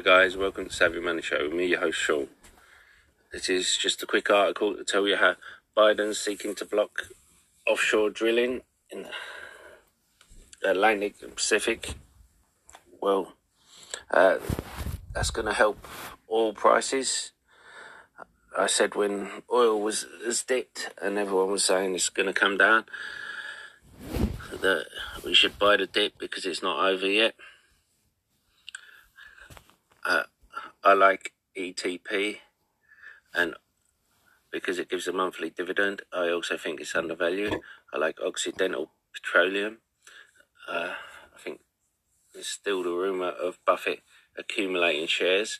guys, welcome to Savvy Money Show with me, your host Sean. This is just a quick article to tell you how Biden's seeking to block offshore drilling in the Atlantic and Pacific. Well, uh, that's going to help oil prices. I said when oil was, was dipped and everyone was saying it's going to come down, that we should buy the dip because it's not over yet. Uh, I like ETP, and because it gives a monthly dividend, I also think it's undervalued. I like Occidental Petroleum. Uh, I think there's still the rumor of Buffett accumulating shares